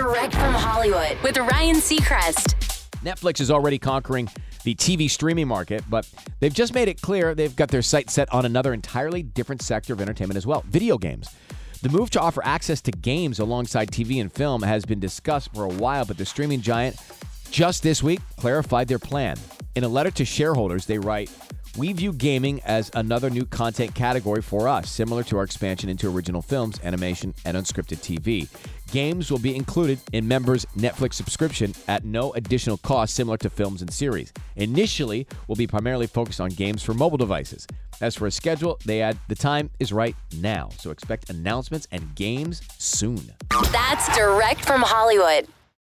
Direct from Hollywood with Ryan Seacrest. Netflix is already conquering the TV streaming market, but they've just made it clear they've got their sight set on another entirely different sector of entertainment as well video games. The move to offer access to games alongside TV and film has been discussed for a while, but the streaming giant just this week clarified their plan. In a letter to shareholders, they write, we view gaming as another new content category for us, similar to our expansion into original films, animation, and unscripted TV. Games will be included in members' Netflix subscription at no additional cost, similar to films and series. Initially, we'll be primarily focused on games for mobile devices. As for a schedule, they add the time is right now, so expect announcements and games soon. That's direct from Hollywood.